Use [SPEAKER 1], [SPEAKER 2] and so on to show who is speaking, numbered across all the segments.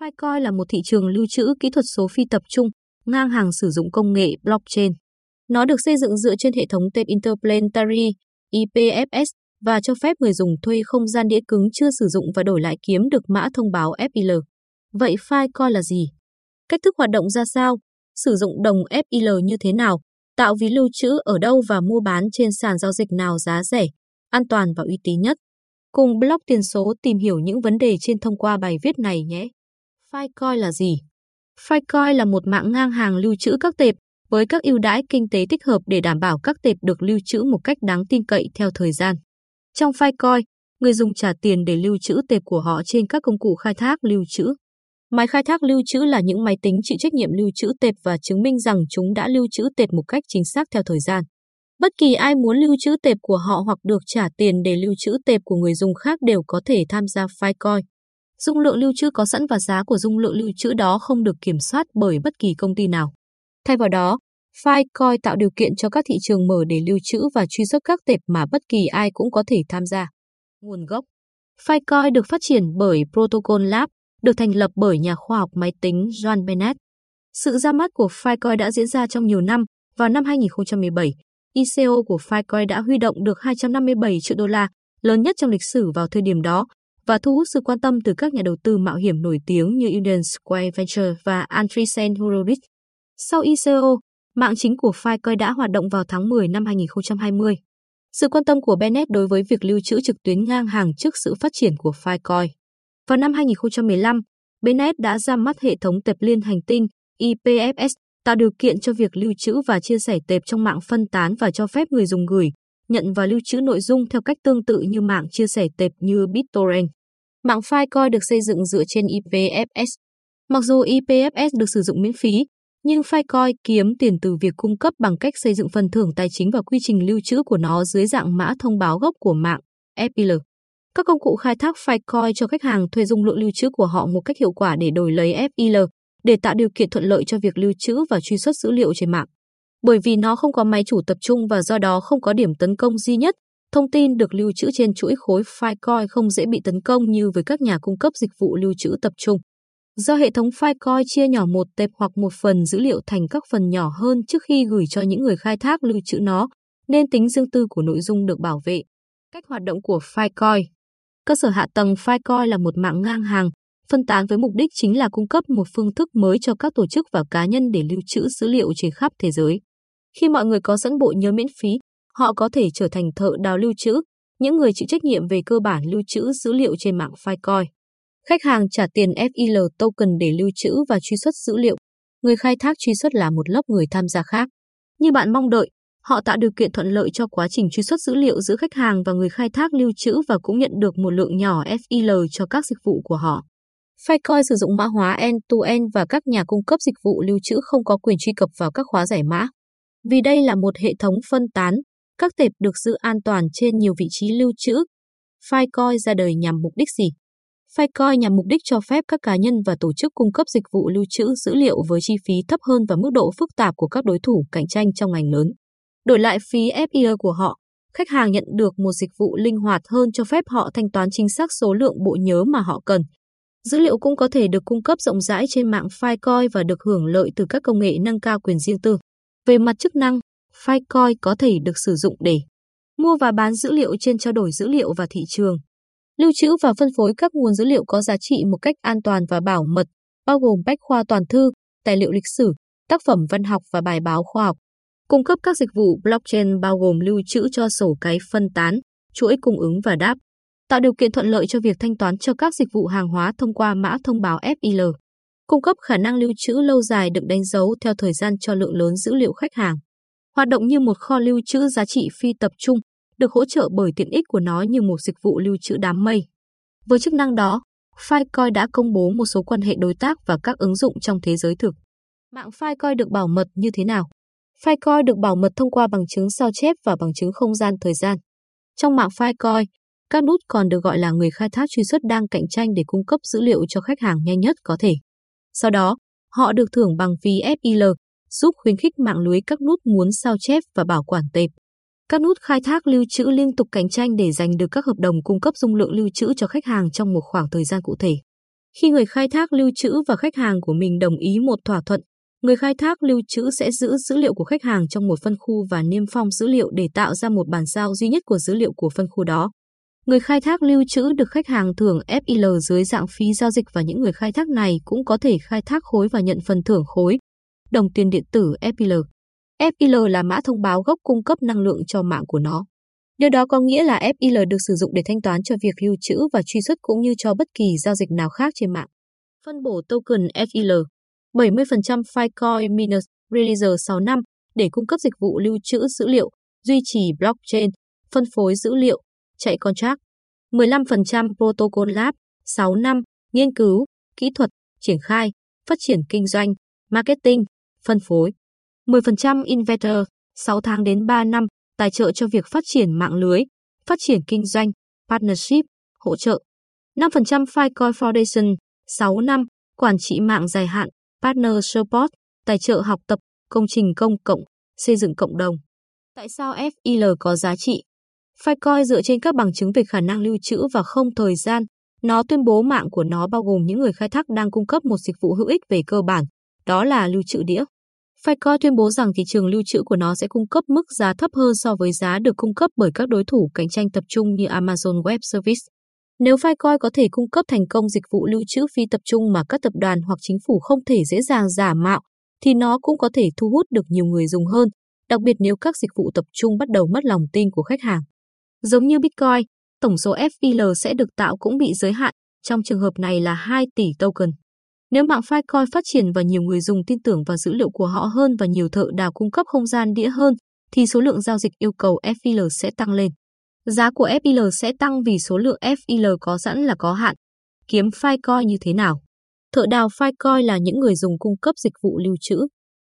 [SPEAKER 1] Filecoin là một thị trường lưu trữ kỹ thuật số phi tập trung, ngang hàng sử dụng công nghệ blockchain. Nó được xây dựng dựa trên hệ thống tên interplanetary IPFS và cho phép người dùng thuê không gian đĩa cứng chưa sử dụng và đổi lại kiếm được mã thông báo FIL. Vậy Filecoin là gì? Cách thức hoạt động ra sao? Sử dụng đồng FIL như thế nào? Tạo ví lưu trữ ở đâu và mua bán trên sàn giao dịch nào giá rẻ, an toàn và uy tín nhất? Cùng blog tiền số tìm hiểu những vấn đề trên thông qua bài viết này nhé. Filecoin là gì? Filecoin là một mạng ngang hàng lưu trữ các tệp với các ưu đãi kinh tế tích hợp để đảm bảo các tệp được lưu trữ một cách đáng tin cậy theo thời gian. Trong Filecoin, người dùng trả tiền để lưu trữ tệp của họ trên các công cụ khai thác lưu trữ. Máy khai thác lưu trữ là những máy tính chịu trách nhiệm lưu trữ tệp và chứng minh rằng chúng đã lưu trữ tệp một cách chính xác theo thời gian. Bất kỳ ai muốn lưu trữ tệp của họ hoặc được trả tiền để lưu trữ tệp của người dùng khác đều có thể tham gia Filecoin. Dung lượng lưu trữ có sẵn và giá của dung lượng lưu trữ đó không được kiểm soát bởi bất kỳ công ty nào. Thay vào đó, Filecoin tạo điều kiện cho các thị trường mở để lưu trữ và truy xuất các tệp mà bất kỳ ai cũng có thể tham gia. Nguồn gốc Filecoin được phát triển bởi Protocol Lab, được thành lập bởi nhà khoa học máy tính John Bennett. Sự ra mắt của Filecoin đã diễn ra trong nhiều năm. Vào năm 2017, ICO của Filecoin đã huy động được 257 triệu đô la, lớn nhất trong lịch sử vào thời điểm đó, và thu hút sự quan tâm từ các nhà đầu tư mạo hiểm nổi tiếng như Union Square Venture và Andreessen Horowitz. Sau ICO, mạng chính của Filecoin đã hoạt động vào tháng 10 năm 2020. Sự quan tâm của Bennett đối với việc lưu trữ trực tuyến ngang hàng trước sự phát triển của Filecoin. Vào năm 2015, Bennett đã ra mắt hệ thống tệp liên hành tinh IPFS, tạo điều kiện cho việc lưu trữ và chia sẻ tệp trong mạng phân tán và cho phép người dùng gửi, nhận và lưu trữ nội dung theo cách tương tự như mạng chia sẻ tệp như BitTorrent. Mạng Filecoin được xây dựng dựa trên IPFS. Mặc dù IPFS được sử dụng miễn phí, nhưng Filecoin kiếm tiền từ việc cung cấp bằng cách xây dựng phần thưởng tài chính và quy trình lưu trữ của nó dưới dạng mã thông báo gốc của mạng FIL. Các công cụ khai thác Filecoin cho khách hàng thuê dung lượng lưu trữ của họ một cách hiệu quả để đổi lấy FIL, để tạo điều kiện thuận lợi cho việc lưu trữ và truy xuất dữ liệu trên mạng. Bởi vì nó không có máy chủ tập trung và do đó không có điểm tấn công duy nhất, thông tin được lưu trữ trên chuỗi khối Filecoin không dễ bị tấn công như với các nhà cung cấp dịch vụ lưu trữ tập trung. Do hệ thống Filecoin chia nhỏ một tệp hoặc một phần dữ liệu thành các phần nhỏ hơn trước khi gửi cho những người khai thác lưu trữ nó, nên tính riêng tư của nội dung được bảo vệ. Cách hoạt động của Filecoin Cơ sở hạ tầng Filecoin là một mạng ngang hàng, phân tán với mục đích chính là cung cấp một phương thức mới cho các tổ chức và cá nhân để lưu trữ dữ liệu trên khắp thế giới. Khi mọi người có sẵn bộ nhớ miễn phí, họ có thể trở thành thợ đào lưu trữ, những người chịu trách nhiệm về cơ bản lưu trữ dữ liệu trên mạng Filecoin. Khách hàng trả tiền FIL token để lưu trữ và truy xuất dữ liệu. Người khai thác truy xuất là một lớp người tham gia khác. Như bạn mong đợi, họ tạo điều kiện thuận lợi cho quá trình truy xuất dữ liệu giữa khách hàng và người khai thác lưu trữ và cũng nhận được một lượng nhỏ FIL cho các dịch vụ của họ. Filecoin sử dụng mã hóa end-to-end và các nhà cung cấp dịch vụ lưu trữ không có quyền truy cập vào các khóa giải mã. Vì đây là một hệ thống phân tán, các tệp được giữ an toàn trên nhiều vị trí lưu trữ. Filecoin ra đời nhằm mục đích gì? Filecoin nhằm mục đích cho phép các cá nhân và tổ chức cung cấp dịch vụ lưu trữ dữ liệu với chi phí thấp hơn và mức độ phức tạp của các đối thủ cạnh tranh trong ngành lớn. Đổi lại phí FIA của họ, khách hàng nhận được một dịch vụ linh hoạt hơn cho phép họ thanh toán chính xác số lượng bộ nhớ mà họ cần. Dữ liệu cũng có thể được cung cấp rộng rãi trên mạng Filecoin và được hưởng lợi từ các công nghệ nâng cao quyền riêng tư. Về mặt chức năng, Filecoin có thể được sử dụng để mua và bán dữ liệu trên trao đổi dữ liệu và thị trường, lưu trữ và phân phối các nguồn dữ liệu có giá trị một cách an toàn và bảo mật, bao gồm bách khoa toàn thư, tài liệu lịch sử, tác phẩm văn học và bài báo khoa học. Cung cấp các dịch vụ blockchain bao gồm lưu trữ cho sổ cái phân tán, chuỗi cung ứng và đáp, tạo điều kiện thuận lợi cho việc thanh toán cho các dịch vụ hàng hóa thông qua mã thông báo FIL, cung cấp khả năng lưu trữ lâu dài được đánh dấu theo thời gian cho lượng lớn dữ liệu khách hàng. Hoạt động như một kho lưu trữ giá trị phi tập trung, được hỗ trợ bởi tiện ích của nó như một dịch vụ lưu trữ đám mây. Với chức năng đó, Filecoin đã công bố một số quan hệ đối tác và các ứng dụng trong thế giới thực. Mạng Filecoin được bảo mật như thế nào? Filecoin được bảo mật thông qua bằng chứng sao chép và bằng chứng không gian thời gian. Trong mạng Filecoin, các nút còn được gọi là người khai thác truy xuất đang cạnh tranh để cung cấp dữ liệu cho khách hàng nhanh nhất có thể. Sau đó, họ được thưởng bằng phí FIL, giúp khuyến khích mạng lưới các nút muốn sao chép và bảo quản tệp. Các nút khai thác lưu trữ liên tục cạnh tranh để giành được các hợp đồng cung cấp dung lượng lưu trữ cho khách hàng trong một khoảng thời gian cụ thể. Khi người khai thác lưu trữ và khách hàng của mình đồng ý một thỏa thuận, người khai thác lưu trữ sẽ giữ dữ liệu của khách hàng trong một phân khu và niêm phong dữ liệu để tạo ra một bản sao duy nhất của dữ liệu của phân khu đó. Người khai thác lưu trữ được khách hàng thưởng FIL dưới dạng phí giao dịch và những người khai thác này cũng có thể khai thác khối và nhận phần thưởng khối. Đồng tiền điện tử FIL FIL là mã thông báo gốc cung cấp năng lượng cho mạng của nó. Điều đó có nghĩa là FIL được sử dụng để thanh toán cho việc lưu trữ và truy xuất cũng như cho bất kỳ giao dịch nào khác trên mạng. Phân bổ token FIL 70% Filecoin Miners Release 6 năm để cung cấp dịch vụ lưu trữ dữ liệu, duy trì blockchain, phân phối dữ liệu, chạy contract. 15% Protocol Lab 6 năm nghiên cứu, kỹ thuật, triển khai, phát triển kinh doanh, marketing, phân phối. 10% Inventor 6 tháng đến 3 năm tài trợ cho việc phát triển mạng lưới, phát triển kinh doanh, partnership, hỗ trợ. 5% Filecoin Foundation 6 năm quản trị mạng dài hạn, partner support, tài trợ học tập, công trình công cộng, xây dựng cộng đồng. Tại sao FIL có giá trị? Filecoin dựa trên các bằng chứng về khả năng lưu trữ và không thời gian. Nó tuyên bố mạng của nó bao gồm những người khai thác đang cung cấp một dịch vụ hữu ích về cơ bản, đó là lưu trữ đĩa. Filecoin tuyên bố rằng thị trường lưu trữ của nó sẽ cung cấp mức giá thấp hơn so với giá được cung cấp bởi các đối thủ cạnh tranh tập trung như Amazon Web Service. Nếu Filecoin có thể cung cấp thành công dịch vụ lưu trữ phi tập trung mà các tập đoàn hoặc chính phủ không thể dễ dàng giả mạo, thì nó cũng có thể thu hút được nhiều người dùng hơn, đặc biệt nếu các dịch vụ tập trung bắt đầu mất lòng tin của khách hàng. Giống như Bitcoin, tổng số FIL sẽ được tạo cũng bị giới hạn, trong trường hợp này là 2 tỷ token. Nếu mạng Filecoin phát triển và nhiều người dùng tin tưởng vào dữ liệu của họ hơn và nhiều thợ đào cung cấp không gian đĩa hơn, thì số lượng giao dịch yêu cầu FIL sẽ tăng lên. Giá của FIL sẽ tăng vì số lượng FIL có sẵn là có hạn. Kiếm Filecoin như thế nào? Thợ đào Filecoin là những người dùng cung cấp dịch vụ lưu trữ.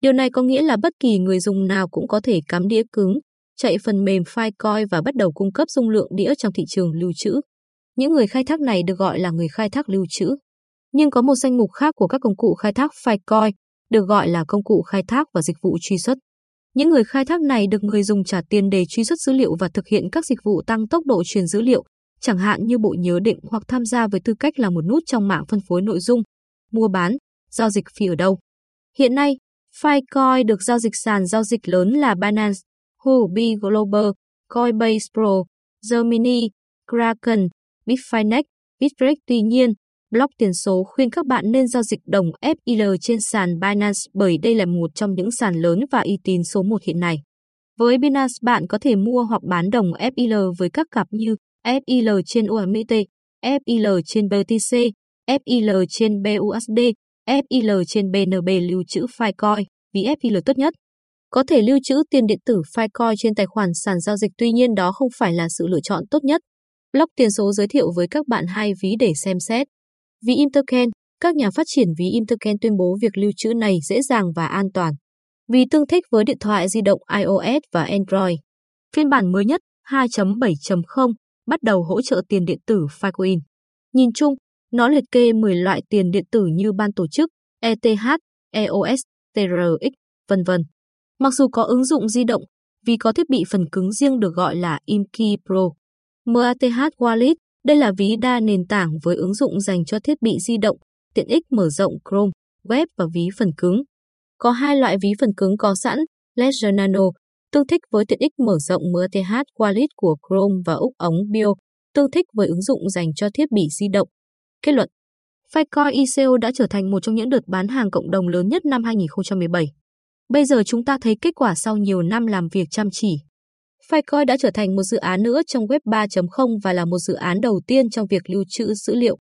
[SPEAKER 1] Điều này có nghĩa là bất kỳ người dùng nào cũng có thể cắm đĩa cứng, chạy phần mềm Filecoin và bắt đầu cung cấp dung lượng đĩa trong thị trường lưu trữ. Những người khai thác này được gọi là người khai thác lưu trữ. Nhưng có một danh mục khác của các công cụ khai thác Filecoin, được gọi là công cụ khai thác và dịch vụ truy xuất. Những người khai thác này được người dùng trả tiền để truy xuất dữ liệu và thực hiện các dịch vụ tăng tốc độ truyền dữ liệu, chẳng hạn như bộ nhớ định hoặc tham gia với tư cách là một nút trong mạng phân phối nội dung, mua bán, giao dịch phi ở đâu. Hiện nay, Filecoin được giao dịch sàn giao dịch lớn là Binance, Huobi Global, Coinbase Pro, Gemini, Kraken, Bitfinex, Bittrex. Tuy nhiên, Block tiền số khuyên các bạn nên giao dịch đồng FIL trên sàn Binance bởi đây là một trong những sàn lớn và uy tín số 1 hiện nay. Với Binance bạn có thể mua hoặc bán đồng FIL với các cặp như FIL trên USDT, FIL trên BTC, FIL trên BUSD, FIL trên BNB lưu trữ Filecoin vì FIL tốt nhất. Có thể lưu trữ tiền điện tử Filecoin trên tài khoản sàn giao dịch tuy nhiên đó không phải là sự lựa chọn tốt nhất. Block tiền số giới thiệu với các bạn hai ví để xem xét. Ví Interken, các nhà phát triển ví Interken tuyên bố việc lưu trữ này dễ dàng và an toàn. Vì tương thích với điện thoại di động iOS và Android. Phiên bản mới nhất 2.7.0 bắt đầu hỗ trợ tiền điện tử Filecoin. Nhìn chung, nó liệt kê 10 loại tiền điện tử như ban tổ chức, ETH, EOS, TRX, vân vân. Mặc dù có ứng dụng di động, vì có thiết bị phần cứng riêng được gọi là ImKi Pro. MATH Wallet đây là ví đa nền tảng với ứng dụng dành cho thiết bị di động, tiện ích mở rộng Chrome, web và ví phần cứng. Có hai loại ví phần cứng có sẵn, Ledger Nano, tương thích với tiện ích mở rộng MATH Wallet của Chrome và úc ống Bio, tương thích với ứng dụng dành cho thiết bị di động. Kết luận Filecoin ICO đã trở thành một trong những đợt bán hàng cộng đồng lớn nhất năm 2017. Bây giờ chúng ta thấy kết quả sau nhiều năm làm việc chăm chỉ. Filecoin đã trở thành một dự án nữa trong Web 3.0 và là một dự án đầu tiên trong việc lưu trữ dữ liệu.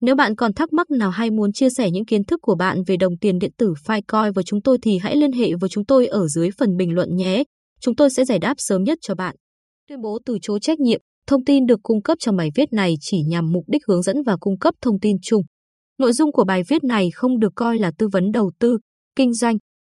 [SPEAKER 1] Nếu bạn còn thắc mắc nào hay muốn chia sẻ những kiến thức của bạn về đồng tiền điện tử Filecoin với chúng tôi thì hãy liên hệ với chúng tôi ở dưới phần bình luận nhé. Chúng tôi sẽ giải đáp sớm nhất cho bạn. Tuyên bố từ chối trách nhiệm, thông tin được cung cấp trong bài viết này chỉ nhằm mục đích hướng dẫn và cung cấp thông tin chung. Nội dung của bài viết này không được coi là tư vấn đầu tư, kinh doanh,